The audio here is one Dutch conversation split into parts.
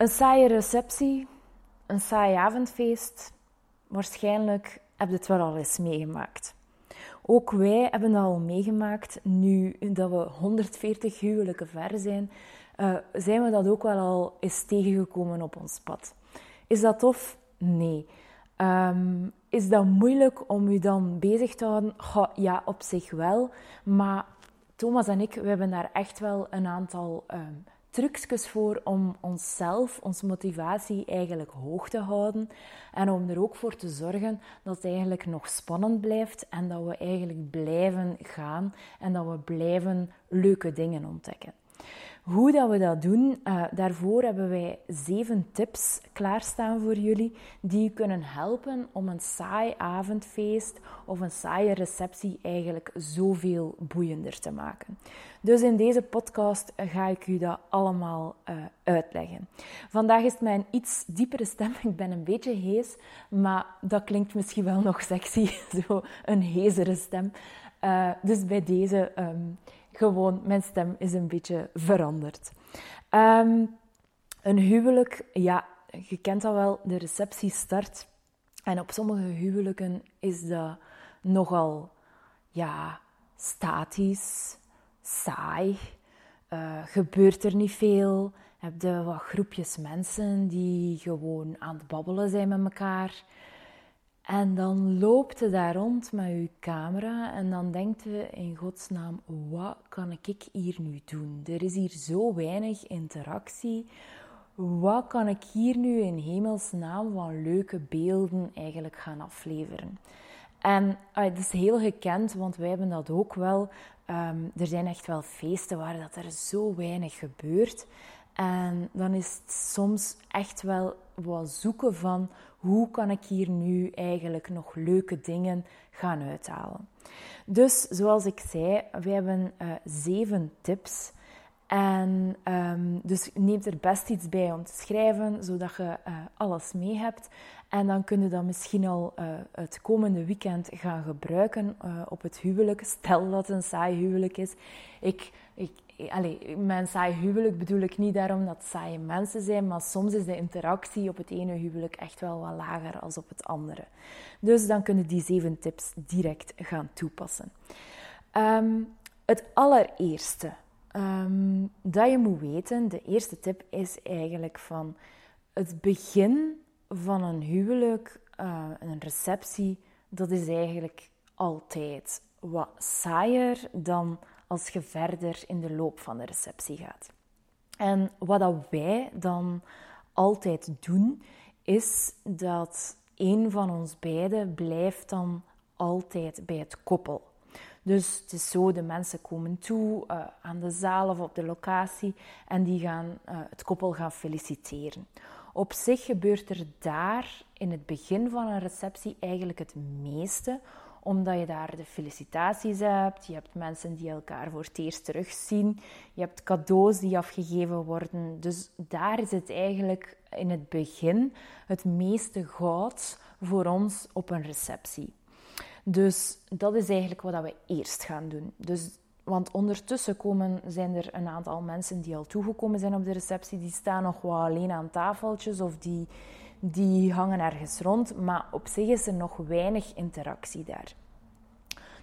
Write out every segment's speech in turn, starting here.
Een saaie receptie, een saai avondfeest. Waarschijnlijk heb je het wel al eens meegemaakt. Ook wij hebben dat al meegemaakt. Nu dat we 140 huwelijken ver zijn, uh, zijn we dat ook wel al eens tegengekomen op ons pad. Is dat tof? Nee. Ehm, is dat moeilijk om u dan bezig te houden? ja, op zich wel. Maar Thomas en ik, we hebben daar echt wel een aantal um, trucjes voor om onszelf, onze motivatie eigenlijk hoog te houden. En om er ook voor te zorgen dat het eigenlijk nog spannend blijft en dat we eigenlijk blijven gaan en dat we blijven leuke dingen ontdekken. Hoe dat we dat doen, uh, daarvoor hebben wij zeven tips klaarstaan voor jullie die kunnen helpen om een saai avondfeest of een saaie receptie eigenlijk zoveel boeiender te maken. Dus in deze podcast ga ik u dat allemaal uh, uitleggen. Vandaag is mijn iets diepere stem. Ik ben een beetje hees, maar dat klinkt misschien wel nog sexy, zo een hezere stem. Uh, dus bij deze um, gewoon, mijn stem is een beetje veranderd. Um, een huwelijk, ja, je kent dat wel, de receptie start. En op sommige huwelijken is dat nogal, ja, statisch, saai. Uh, gebeurt er niet veel. Heb je wat groepjes mensen die gewoon aan het babbelen zijn met elkaar. En dan loopt je daar rond met je camera en dan denkt je in godsnaam, wat kan ik hier nu doen? Er is hier zo weinig interactie. Wat kan ik hier nu in hemelsnaam van leuke beelden eigenlijk gaan afleveren? En uh, het is heel gekend, want wij hebben dat ook wel. Um, er zijn echt wel feesten waar dat er zo weinig gebeurt. En dan is het soms echt wel wat zoeken van hoe kan ik hier nu eigenlijk nog leuke dingen gaan uithalen. Dus zoals ik zei, we hebben uh, zeven tips. En um, dus neem er best iets bij om te schrijven, zodat je uh, alles mee hebt. En dan kun je dat misschien al uh, het komende weekend gaan gebruiken op het huwelijk. Stel dat het een saai huwelijk is. Ik, ik, allee, mijn saai huwelijk bedoel ik niet daarom dat het saaie mensen zijn, maar soms is de interactie op het ene huwelijk echt wel wat lager als op het andere. Dus dan kunnen die zeven tips direct gaan toepassen. Um, het allereerste um, dat je moet weten, de eerste tip is eigenlijk van het begin van een huwelijk, uh, een receptie, dat is eigenlijk altijd wat saaier dan als je verder in de loop van de receptie gaat. En wat wij dan altijd doen, is dat een van ons beiden blijft dan altijd bij het koppel. Dus het is zo, de mensen komen toe uh, aan de zaal of op de locatie en die gaan uh, het koppel gaan feliciteren. Op zich gebeurt er daar in het begin van een receptie eigenlijk het meeste, omdat je daar de felicitaties hebt, je hebt mensen die elkaar voor het eerst terugzien, je hebt cadeaus die afgegeven worden. Dus daar is het eigenlijk in het begin het meeste goud voor ons op een receptie. Dus dat is eigenlijk wat we eerst gaan doen. Dus, want ondertussen komen, zijn er een aantal mensen die al toegekomen zijn op de receptie. Die staan nog wel alleen aan tafeltjes of die, die hangen ergens rond. Maar op zich is er nog weinig interactie daar.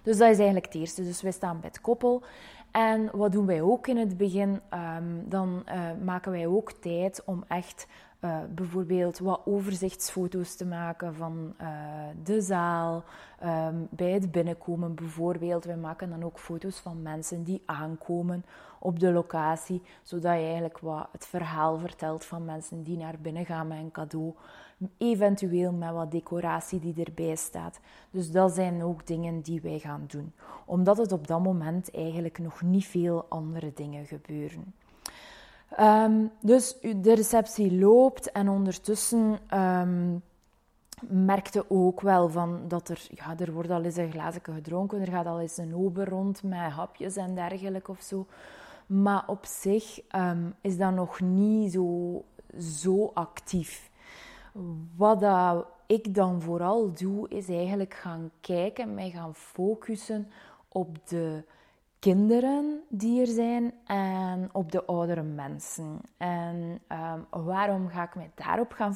Dus dat is eigenlijk het eerste. Dus wij staan bij het koppel. En wat doen wij ook in het begin? Um, dan uh, maken wij ook tijd om echt uh, bijvoorbeeld wat overzichtsfoto's te maken van uh, de zaal, um, bij het binnenkomen bijvoorbeeld. Wij maken dan ook foto's van mensen die aankomen op de locatie, zodat je eigenlijk wat het verhaal vertelt van mensen die naar binnen gaan met een cadeau, eventueel met wat decoratie die erbij staat. Dus dat zijn ook dingen die wij gaan doen, omdat het op dat moment eigenlijk nog niet veel andere dingen gebeuren. Um, dus de receptie loopt en ondertussen um, merkte ook wel van dat er, ja, er wordt al eens een glazen gedronken, er gaat al eens een ober rond met hapjes en dergelijke of zo. Maar op zich um, is dat nog niet zo, zo actief. Wat ik dan vooral doe, is eigenlijk gaan kijken, mij gaan focussen op de kinderen die er zijn en op de oudere mensen. En ehm, waarom ga ik mij daarop gaan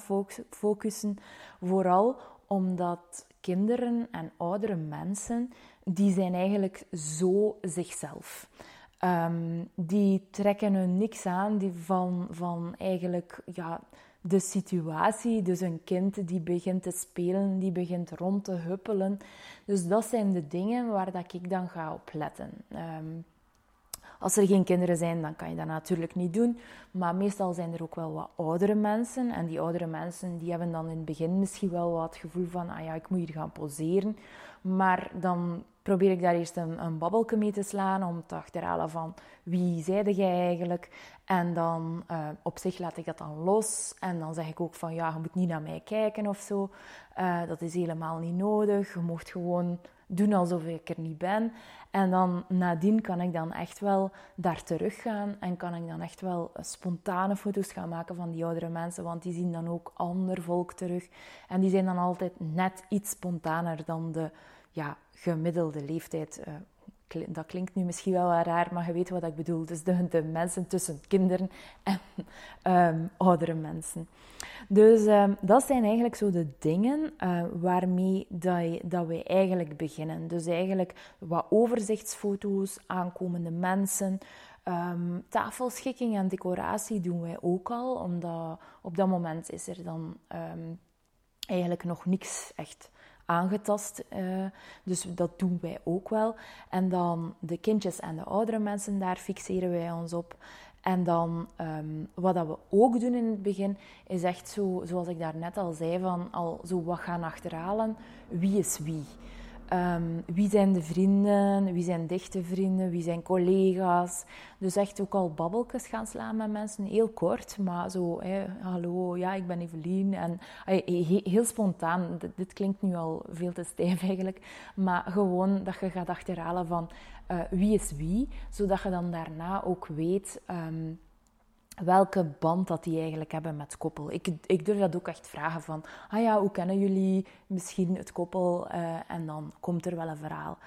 focussen? Vooral omdat kinderen en oudere mensen, die zijn eigenlijk zo zichzelf. Um, die trekken hun niks aan die van, van eigenlijk ja, de situatie. Dus een kind die begint te spelen, die begint rond te huppelen. Dus dat zijn de dingen waar dat ik dan ga op letten. Um, als er geen kinderen zijn, dan kan je dat natuurlijk niet doen. Maar meestal zijn er ook wel wat oudere mensen. En die oudere mensen die hebben dan in het begin misschien wel wat gevoel van... Ah ja, ik moet hier gaan poseren. Maar dan probeer ik daar eerst een, een mee te slaan om te achterhalen van wie zeide jij eigenlijk. En dan uh, op zich laat ik dat dan los. En dan zeg ik ook van ja, je moet niet naar mij kijken of zo. Uh, dat is helemaal niet nodig. Je mocht gewoon doen alsof ik er niet ben. En dan nadien kan ik dan echt wel daar terug gaan en kan ik dan echt wel spontane foto's gaan maken van die oudere mensen, want die zien dan ook ander volk terug. En die zijn dan altijd net iets spontaner dan de ja, gemiddelde leeftijd. Uh, dat klinkt nu misschien wel raar, maar je weet wat ik bedoel. Dus de, mensen tussen kinderen en um, oudere mensen. Dus um, dat zijn eigenlijk zo de dingen uh, waarmee dat, we eigenlijk beginnen. Dus eigenlijk wat overzichtsfoto's, aankomende mensen. Um, tafelschikking en decoratie doen wij ook al, omdat op dat moment is er dan eigenlijk nog niks echt aangetast. Uh, dus dat doen wij ook wel. En dan de kindjes en de oudere mensen, daar fixeren wij ons op. En dan, um, wat dat we ook doen in het begin, is echt zo, zoals ik daar net al zei, van al zo wat gaan achterhalen. Wie is wie? Um, wie zijn de vrienden? Wie zijn dichte vrienden? Wie zijn collega's? Dus echt ook al babbeltjes gaan slaan met mensen. Heel kort, maar zo, hallo, ja, ik ben Evelien. En heel spontaan. Dit, klinkt nu al veel te stijf eigenlijk. Maar gewoon dat je gaat achterhalen van uh, wie is wie. Zodat je dan daarna ook weet... Um, welke band dat die eigenlijk hebben met koppel. Ik, ik durf dat ook echt vragen van, ah ja, hoe kennen jullie misschien het koppel? Uh, en dan komt er wel een verhaal.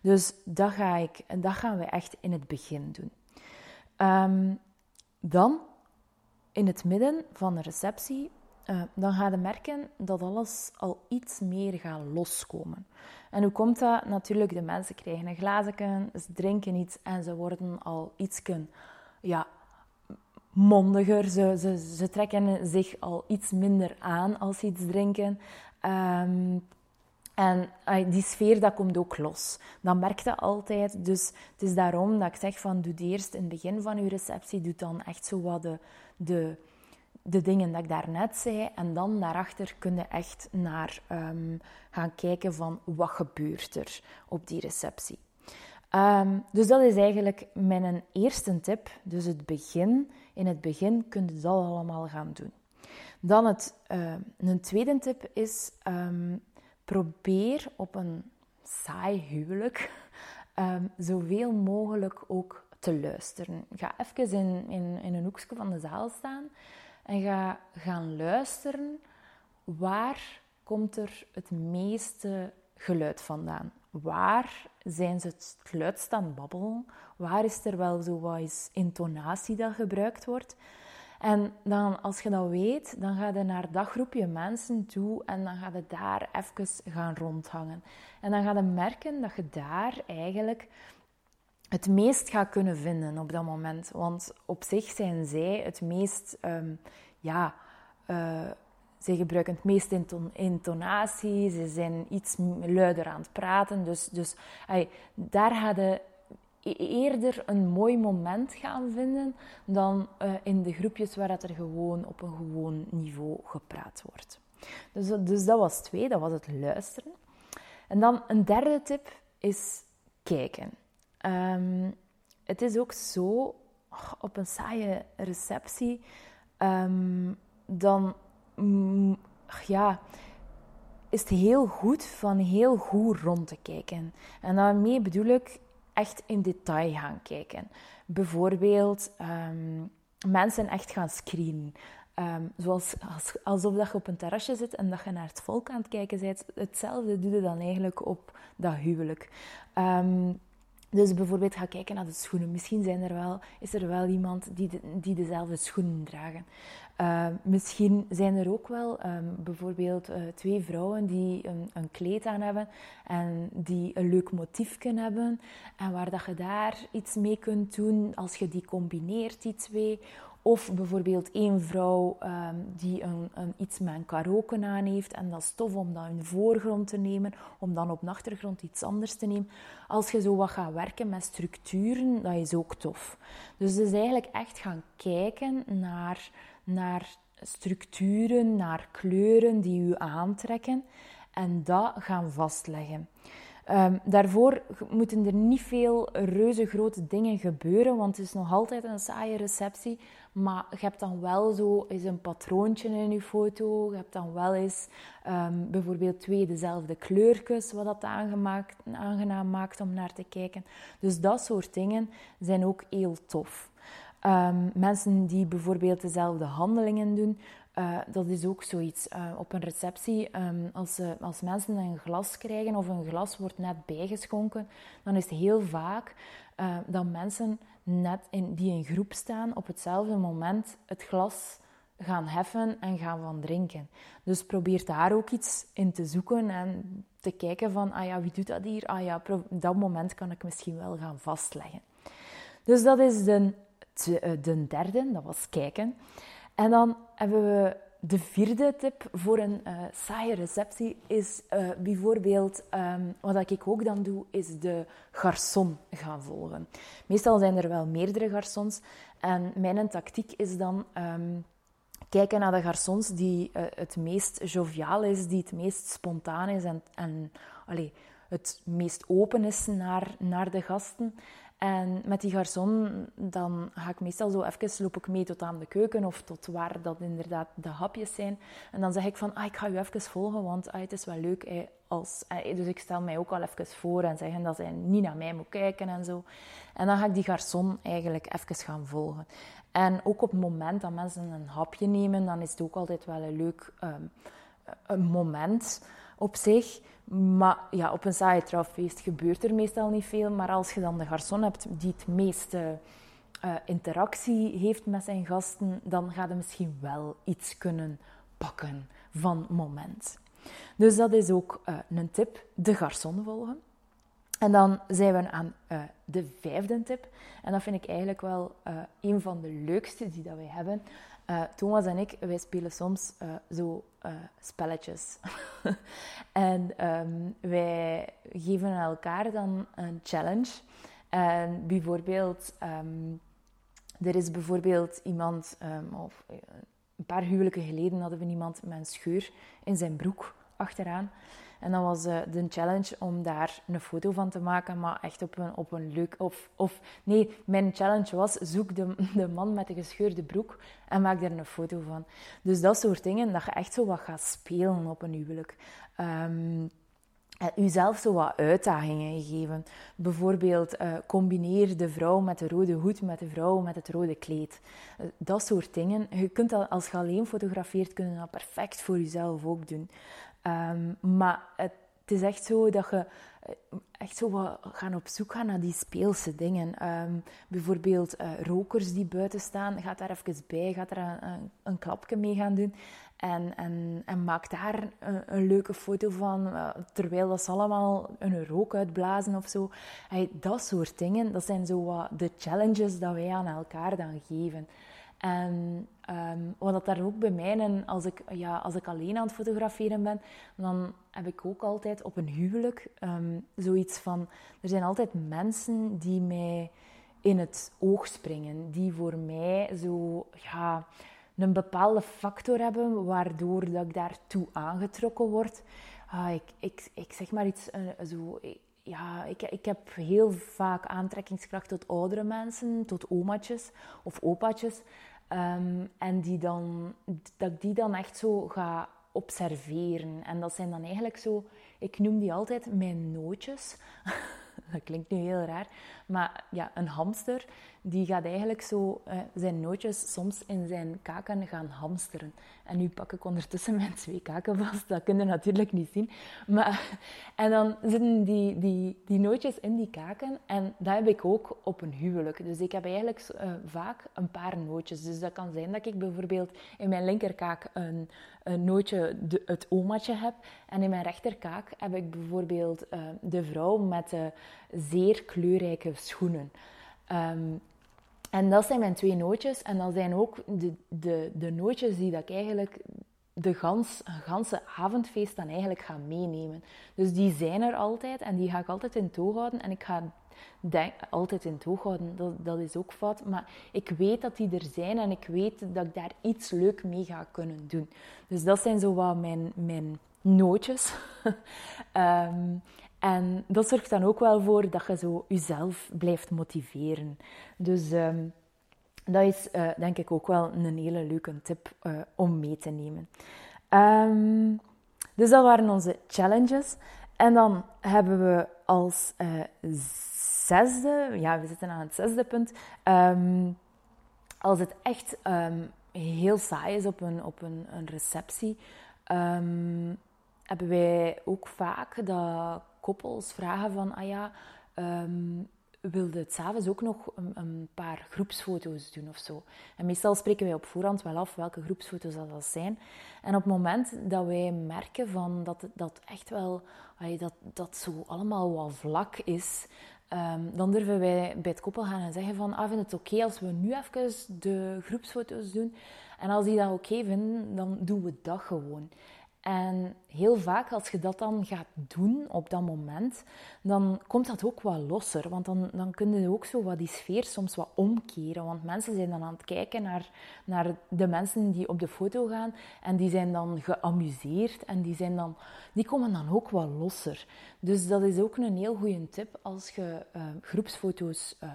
Dus dat, ga ik, dat gaan we echt in het begin doen. Um, dan, in het midden van de receptie, uh, dan ga je merken dat alles al iets meer gaat loskomen. En hoe komt dat? Natuurlijk, de mensen krijgen een glazen, ze drinken iets en ze worden al iets ja, mondiger. Ze, ze, ze trekken zich al iets minder aan als ze iets drinken. Um, en die sfeer, dat komt ook los. Dat merkte altijd. Dus het is daarom dat ik zeg van, doe eerst in het begin van je receptie, doe dan echt zo wat de, de, de dingen dat ik daarnet zei. En dan daarachter kun je echt naar um, gaan kijken van, wat gebeurt er op die receptie. Um, dus dat is eigenlijk mijn eerste tip. Dus het begin in het begin kun je dat allemaal gaan doen. Dan het, uh, een tweede tip is, um, probeer op een saai huwelijk um, zoveel mogelijk ook te luisteren. Ga even in, in, in een hoekje van de zaal staan en ga gaan luisteren waar komt er het meeste geluid vandaan. Waar zijn ze het luidst aan babbelen? Waar is er wel zo wat intonatie dat gebruikt wordt? En dan, als je dat weet, dan ga je naar dat groepje mensen toe en dan ga je daar even gaan rondhangen. En dan ga je merken dat je daar eigenlijk het meest gaat kunnen vinden op dat moment. Want op zich zijn zij het meest, um, ja, uh, ze gebruiken het meest intonatie, ze zijn iets luider aan het praten. Dus, dus daar hadden e-, eerder een mooi moment gaan vinden dan uh, in de groepjes waar dat er gewoon op een gewoon niveau gepraat wordt. Dus, dus dat was twee, dat was het luisteren. En dan een derde tip is kijken. Um, het is ook zo, op een saaie receptie, um, dan Ja, is het heel goed van heel goed rond te kijken. En daarmee bedoel ik echt in detail gaan kijken. Bijvoorbeeld um, mensen echt gaan screenen. Um, zoals als, alsof dat je op een terrasje zit en dat je naar het volk aan het kijken bent. Hetzelfde doe je dan eigenlijk op dat huwelijk. Um, Dus bijvoorbeeld ga kijken naar de schoenen. Misschien zijn er wel, is er wel iemand die, die dezelfde schoenen dragen. Uh, misschien zijn er ook wel um, bijvoorbeeld uh, twee vrouwen die een, een, kleed aan hebben en die een leuk motief kunnen hebben. En waar dat je daar iets mee kunt doen als je die combineert, die twee. Of bijvoorbeeld één vrouw um, die een, een, iets met een karaoke aan heeft en dat is tof om dat in voorgrond te nemen, om dan op de achtergrond iets anders te nemen. Als je zo wat gaat werken met structuren, dat is ook tof. Dus dus eigenlijk echt gaan kijken naar, naar structuren, naar kleuren die u aantrekken en dat gaan vastleggen. Um, daarvoor moeten er niet veel reuze grote dingen gebeuren, want het is nog altijd een saaie receptie. Maar je hebt dan wel zo eens een patroontje in je foto. Je hebt dan wel eens um, bijvoorbeeld twee dezelfde kleurtjes, wat dat aangemaakt, aangenaam maakt om naar te kijken. Dus dat soort dingen zijn ook heel tof. Um, mensen die bijvoorbeeld dezelfde handelingen doen, uh, dat is ook zoiets. Uh, op een receptie, um, als, uh, als mensen een glas krijgen of een glas wordt net bijgeschonken, dan is het heel vaak dat mensen net in, die in groep staan op hetzelfde moment het glas gaan heffen en gaan van drinken. Dus probeer daar ook iets in te zoeken en te kijken van, ah ja, wie doet dat hier? Ah ja, dat moment kan ik misschien wel gaan vastleggen. Dus dat is de, de derde, dat was kijken. En dan hebben we de vierde tip voor een uh, saaie receptie is uh, bijvoorbeeld, um, wat ik ook dan doe, is de garçon gaan volgen. Meestal zijn er wel meerdere garçons en mijn tactiek is dan um, kijken naar de garçons die uh, het meest joviaal is, die het meest spontaan is en, en allez, het meest open is naar, naar de gasten. En met die garçon, dan ga ik meestal zo even, loop ik mee tot aan de keuken of tot waar dat inderdaad de hapjes zijn. En dan zeg ik van, ah, ik ga u even volgen, want ah, het is wel leuk. als, dus ik stel mij ook al even voor en zeggen dat zij niet naar mij moet kijken en zo. En dan ga ik die garçon eigenlijk even gaan volgen. En ook op het moment dat mensen een hapje nemen, dan is het ook altijd wel een leuk um, een moment op zich. Maar ja, op een saaie trouwfeest gebeurt er meestal niet veel. Maar als je dan de garçon hebt die het meeste uh, interactie heeft met zijn gasten, dan gaat hij misschien wel iets kunnen pakken van moment. Dus dat is ook uh, een tip, de garçon volgen. En dan zijn we aan uh, de vijfde tip. En dat vind ik eigenlijk wel een van de leukste die dat wij hebben. Uh, Thomas en ik, wij spelen soms uh, zo uh, spelletjes. en um, wij geven elkaar dan een challenge. En bijvoorbeeld, um, er is bijvoorbeeld iemand, um, of een paar huwelijken geleden hadden we iemand met een scheur in zijn broek achteraan. En dan was uh, de challenge om daar een foto van te maken, maar echt op een, op een leuk... Of, of nee, mijn challenge was, zoek de, de man met de gescheurde broek en maak daar een foto van. Dus dat soort dingen, dat je echt zo wat gaat spelen op een huwelijk. Um, Uzelf zo wat uitdagingen geven. Bijvoorbeeld, uh, combineer de vrouw met de rode hoed met de vrouw met het rode kleed. Uh, dat soort dingen. Je kunt dat, als je alleen fotografeert, kun je dat perfect voor jezelf ook doen. Um, maar het, is echt zo dat je eh, echt zo wat gaan op zoek gaan naar die speelse dingen. Um, bijvoorbeeld uh, rokers die buiten staan, gaat daar even bij, gaat er een, klapje mee gaan doen. En, en, en maak daar een, leuke foto van, uh, terwijl dat ze allemaal een rook uitblazen of zo. Hey, dat soort dingen, dat zijn zo wat de challenges dat wij aan elkaar dan geven. En um, wat daar ook bij mij, en als ik, ja, als ik alleen aan het fotograferen ben, dan heb ik ook altijd op een huwelijk um, zoiets van... Er zijn altijd mensen die mij in het oog springen. Die voor mij zo, ja, een bepaalde factor hebben, waardoor dat ik daartoe aangetrokken word. Ah, ik, ik, ik zeg maar iets uh, zo... Ja, ik, ik heb heel vaak aantrekkingskracht tot oudere mensen, tot omaatjes of opaatjes. Um, en die dan, dat ik die dan echt zo ga observeren. En dat zijn dan eigenlijk zo, ik noem die altijd mijn nootjes. dat klinkt nu heel raar, Maar ja, een hamster die gaat eigenlijk zo uh, zijn nootjes soms in zijn kaken gaan hamsteren. En nu pak ik ondertussen mijn twee kaken vast. Dat kun je natuurlijk niet zien. Maar, en dan zitten die, die, die nootjes in die kaken. En dat heb ik ook op een huwelijk. Dus ik heb eigenlijk uh, vaak een paar nootjes. Dus dat kan zijn dat ik bijvoorbeeld in mijn linkerkaak een, een nootje, de, het omaatje heb. En in mijn rechterkaak heb ik bijvoorbeeld uh, de vrouw met de zeer kleurrijke schoenen. Um, en dat zijn mijn twee nootjes. En dat zijn ook de, de, de nootjes die dat ik eigenlijk de gans, ganse avondfeest dan eigenlijk ga meenemen. Dus die zijn er altijd en die ga ik altijd in toog houden. En ik ga denk, altijd in toog houden, dat, is ook fout. Maar ik weet dat die er zijn en ik weet dat ik daar iets leuk mee ga kunnen doen. Dus dat zijn zo wat mijn, mijn nootjes. um, En dat zorgt dan ook wel voor dat je zo jezelf blijft motiveren. Dus um, dat is uh, denk ik ook wel een hele leuke tip uh, om mee te nemen. Um, dus dat waren onze challenges. En dan hebben we als uh, zesde, ja, we zitten aan het zesde punt. Um, als het echt heel saai is op een, op een, receptie, hebben wij ook vaak dat koppels vragen van, ah ja, um, wilde het s'avonds ook nog een, een, paar groepsfoto's doen of zo. En meestal spreken wij op voorhand wel af welke groepsfoto's dat, dat zijn. En op het moment dat wij merken van dat dat echt wel, dat dat zo allemaal wat vlak is, um, dan durven wij bij het koppel gaan en zeggen van, ah, vind het oké als we nu even de groepsfoto's doen? En als die dat oké vinden, dan doen we dat gewoon. En heel vaak als je dat dan gaat doen op dat moment, dan komt dat ook wat losser. Want dan, dan kun ook zo wat die sfeer soms wat omkeren. Want mensen zijn dan aan het kijken naar, naar de mensen die op de foto gaan. En die zijn dan geamuseerd en die, zijn dan, die komen dan ook wat losser. Dus dat is ook een heel goede tip als je uh, groepsfoto's... Uh,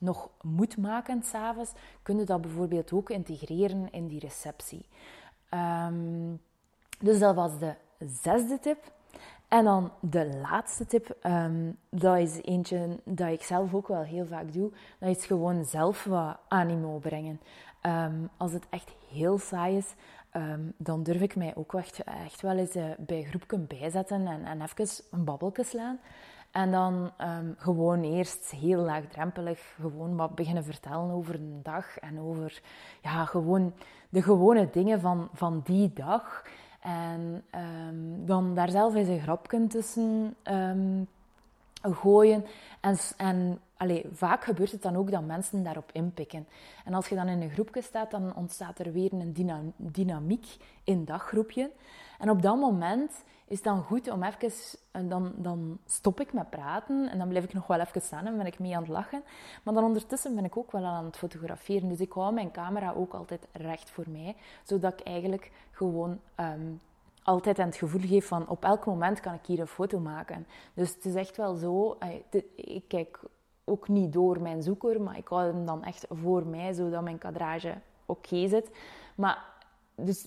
nog moet maken s'avonds, kun je dat bijvoorbeeld ook integreren in die receptie. Um, dus dat was de zesde tip. En dan de laatste tip, um, dat is eentje dat ik zelf ook wel heel vaak doe. Dat is gewoon zelf wat animo brengen. Um, als het echt heel saai is, um, dan durf ik mij ook echt, echt wel eens uh, bij groepken bijzetten en, en even een babbelje slaan. En dan gewoon eerst heel laagdrempelig gewoon wat beginnen vertellen over een dag en over ja, gewoon de gewone dingen van, van die dag. En um, dan daar zelf eens een grapje tussen um, gooien. En, en allee, vaak gebeurt het dan ook dat mensen daarop inpikken. En als je dan in een groepje staat, dan ontstaat er weer een dynamiek in dat groepje. En op dat moment is het dan goed om even... Dan, dan stop ik met praten en dan blijf ik nog wel even staan en ben ik mee aan het lachen. Maar dan ondertussen ben ik ook wel aan het fotograferen. Dus ik hou mijn camera ook altijd recht voor mij. Zodat ik eigenlijk gewoon... Um, altijd het gevoel geef van op elk moment kan ik hier een foto maken. Dus het is echt wel zo, ik kijk ook niet door mijn zoeker, maar ik hou hem dan echt voor mij, zodat mijn kadrage oké zit. Maar dus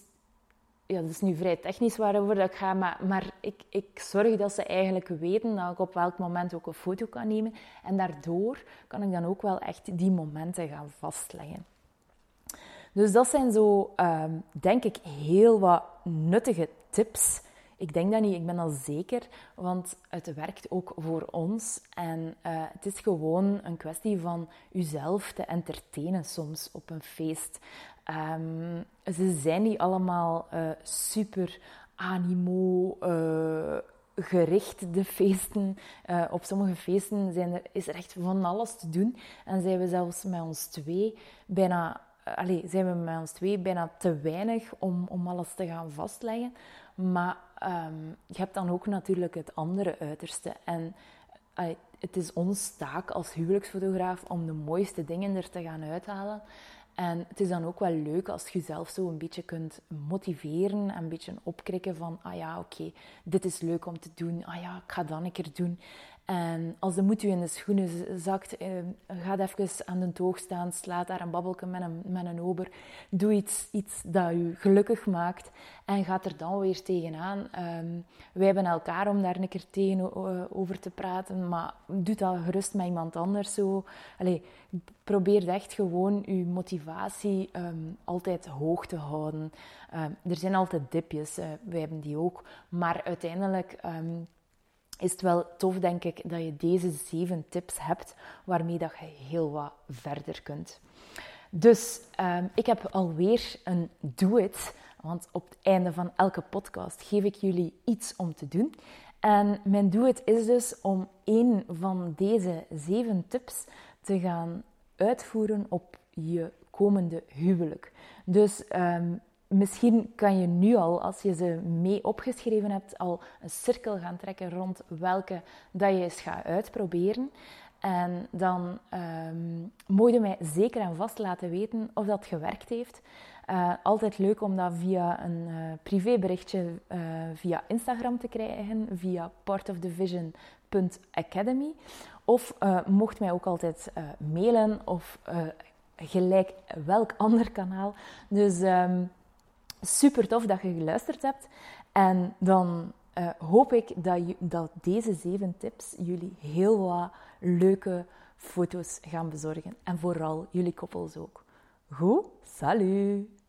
ja, dat is nu vrij technisch waarover ik ga, maar, maar ik, ik zorg dat ze eigenlijk weten dat ik op welk moment ook een foto kan nemen. En daardoor kan ik dan ook wel echt die momenten gaan vastleggen. Dus dat zijn zo, ehm, denk ik, heel wat nuttige tips. Ik denk dat niet, ik ben al zeker, want het werkt ook voor ons. En uh, het is gewoon een kwestie van uzelf te entertainen soms op een feest. Um, ze zijn niet allemaal uh, super animo uh, gericht, de feesten. Op sommige feesten zijn er, is er echt van alles te doen. En zijn we zelfs met ons twee bijna... Allee, zijn we met ons twee bijna te weinig om, om alles te gaan vastleggen. Maar um, je hebt dan ook natuurlijk het andere uiterste. En het is ons taak als huwelijksfotograaf om de mooiste dingen er te gaan uithalen. En het is dan ook wel leuk als je jezelf zo een beetje kunt motiveren en een beetje opkrikken van, ah ja, oké, dit is leuk om te doen. Ah ja, ik ga dat een keer doen. En als de moed u in de schoenen zakt, eh, ga even aan de toog staan, slaat daar een babbelje met een, met een ober. Doe iets, iets dat u gelukkig maakt en gaat er dan weer tegenaan. Um, wij hebben elkaar om daar een keer tegen over te praten, maar doe dat gerust met iemand anders zo. Probeer echt gewoon uw motivatie ehm, altijd hoog te houden. Er zijn altijd dipjes, uh, wij hebben die ook, maar uiteindelijk is het wel tof, denk ik, dat je deze zeven tips hebt waarmee dat je heel wat verder kunt. Dus um, ik heb alweer een do-it, want op het einde van elke podcast geef ik jullie iets om te doen. En mijn do-it is dus om één van deze zeven tips te gaan uitvoeren op je komende huwelijk. Dus um, Misschien kan je nu al, als je ze mee opgeschreven hebt, al een cirkel gaan trekken rond welke dat je eens gaat uitproberen. En dan um, mogen je mij zeker en vast laten weten of dat gewerkt heeft. Uh, altijd leuk om dat via een uh, privéberichtje uh, via Instagram te krijgen, via partofthevision.academy. Of mocht mij ook altijd mailen of gelijk welk ander kanaal. Dus um, super tof dat je geluisterd hebt. En dan uh, hoop ik dat, dat deze zeven tips jullie heel wat leuke foto's gaan bezorgen. En vooral jullie koppels ook. Goed, salut!